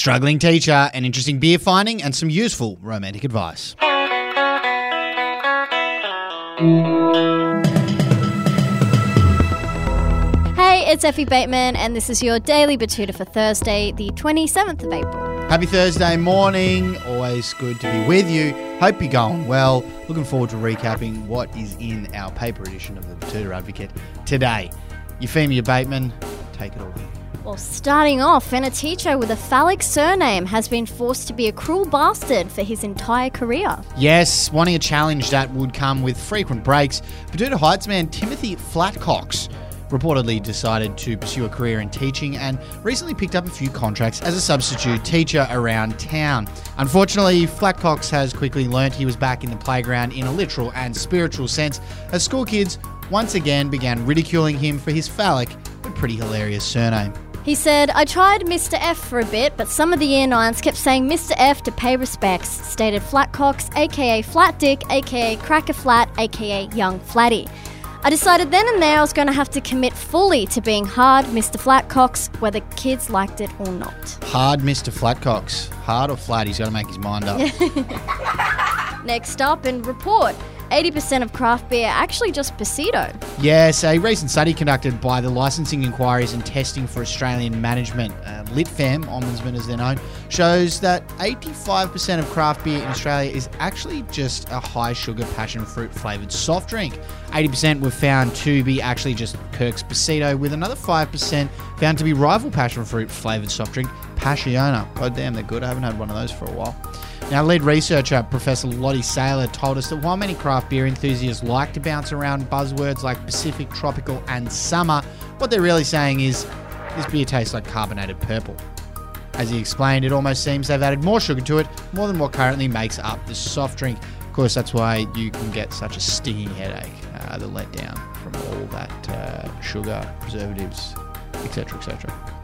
struggling teacher, an interesting beer finding, and some useful romantic advice. Hey, it's Effie Bateman, and this is your daily Betoota for Thursday, the 27th of April. Happy Thursday morning. Always good to be with you. Hope you're going well. Looking forward to recapping what is in our paper edition of the Betoota Advocate today. Euphemia Bateman, take it away. Well, starting off, and a teacher with a phallic surname has been forced to be a cruel bastard for his entire career. Yes, wanting a challenge that would come with frequent breaks, Betoota Heights man Timothy Flatcox reportedly decided to pursue a career in teaching and recently picked up a few contracts as a substitute teacher around town. Unfortunately, Flatcox has quickly learnt he was back in the playground in a literal and spiritual sense as school kids once again began ridiculing him for his phallic pretty hilarious surname. He said, I tried Mr. F for a bit, but some of the year nines kept saying Mr. F to pay respects, stated Flatcox, aka Flat Dick, aka Cracker Flat, aka Young Flatty. I decided then and there I was going to have to commit fully to being hard Mr. Flatcox, whether kids liked it or not. Hard Mr. Flatcox. Hard or flat, he's got to make his mind up. Next up, in report 80% of craft beer actually just Pasito. Yes, a recent study conducted by the Licensing Inquiries and Testing for Australian Management, uh, LitFam, Ombudsman as they're known, shows that 85% of craft beer in Australia is actually just a high sugar passion fruit flavoured soft drink. 80% were found to be actually just Kirk's Pasito, with another 5% found to be rival passion fruit flavoured soft drink, Passiona. God damn, they're good. I haven't had one of those for a while. Now, lead researcher Professor Lottie Saylor told us that while many craft beer enthusiasts like to bounce around buzzwords like Pacific, tropical, and summer, what they're really saying is this beer tastes like carbonated purple. As he explained, it almost seems they've added more sugar to it, more than what currently makes up the soft drink. Of course, that's why you can get such a stinging headache, uh, the letdown from all that uh, sugar, preservatives, etc., etc.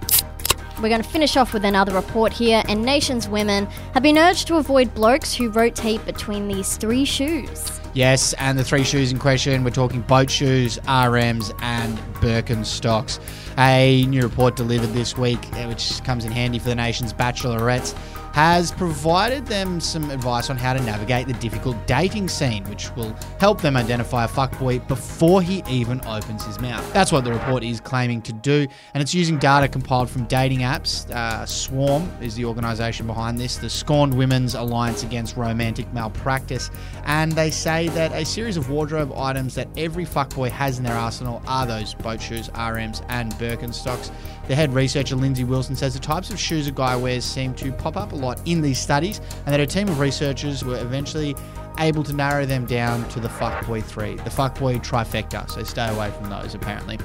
We're going to finish off with another report here, and nation's women have been urged to avoid blokes who rotate between these three shoes. Yes, and the three shoes in question, we're talking boat shoes, RMs, and Birkenstocks. A new report delivered this week, uh, which comes in handy for the nation's bachelorettes, has provided them some advice on how to navigate the difficult dating scene, which will help them identify a fuckboy before he even opens his mouth. That's what the report is claiming to do, and it's using data compiled from dating apps. Uh, Swarm is the organisation behind this, the Scorned Women's Alliance Against Romantic Malpractice, and they say that a series of wardrobe items that every fuckboy has in their arsenal are those boat shoes, RMs, and Birkenstocks. The head researcher Lindsay Wilson says the types of shoes a guy wears seem to pop up a lot in these studies, and that a team of researchers were eventually able to narrow them down to the fuckboy three, the fuckboy trifecta. So stay away from those, apparently.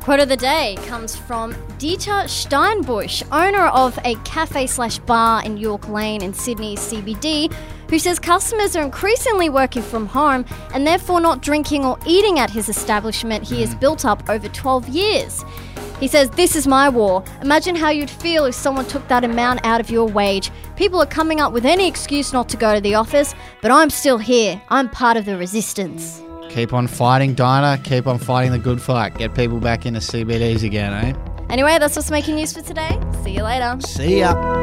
Quote of the day comes from Dieter Steinbusch, owner of a cafe slash bar in York Lane in Sydney's CBD, who says customers are increasingly working from home and therefore not drinking or eating at his establishment he has mm. built up over 12 years. He says, This is my war. Imagine how you'd feel if someone took that amount out of your wage. People are coming up with any excuse not to go to the office, but I'm still here. I'm part of the resistance. Keep on fighting, Dinah. Keep on fighting the good fight. Get people back into CBDs again, eh? Anyway, that's what's making news for today. See you later. See ya.